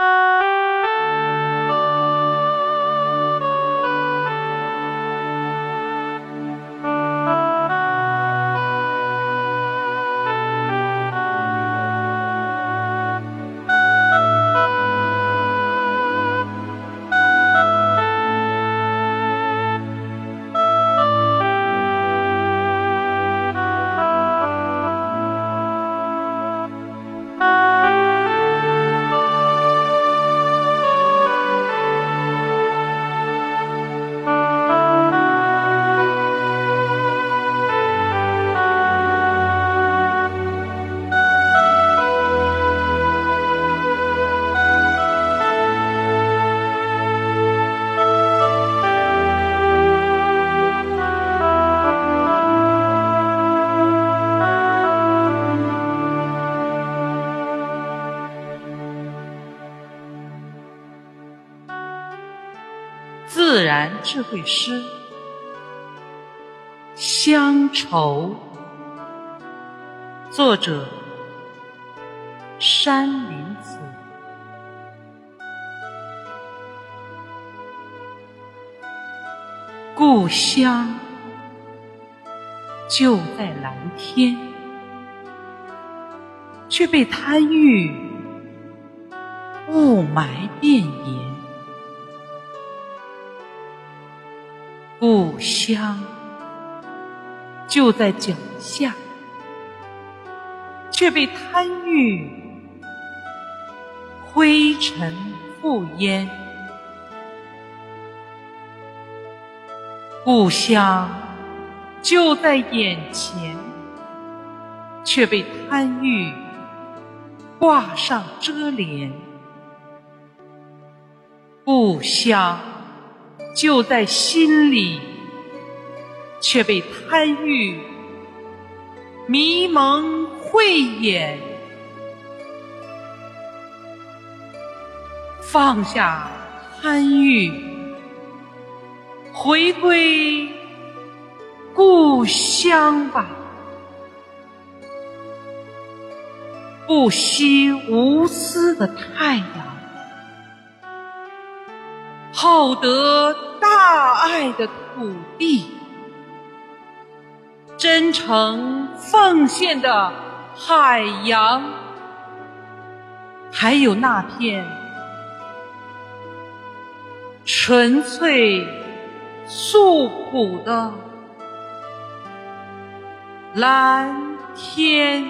Uh... 自然智慧诗《乡愁》，作者山林子。故乡就在蓝天，却被贪欲雾霾遍延。故乡就在脚下，却被贪欲灰尘覆烟。故乡就在眼前，却被贪欲挂上遮帘。故乡。就在心里，却被贪欲迷蒙慧眼。放下贪欲，回归故乡吧。不惜无私的太阳。厚德大爱的土地，真诚奉献的海洋，还有那片纯粹素朴的蓝天。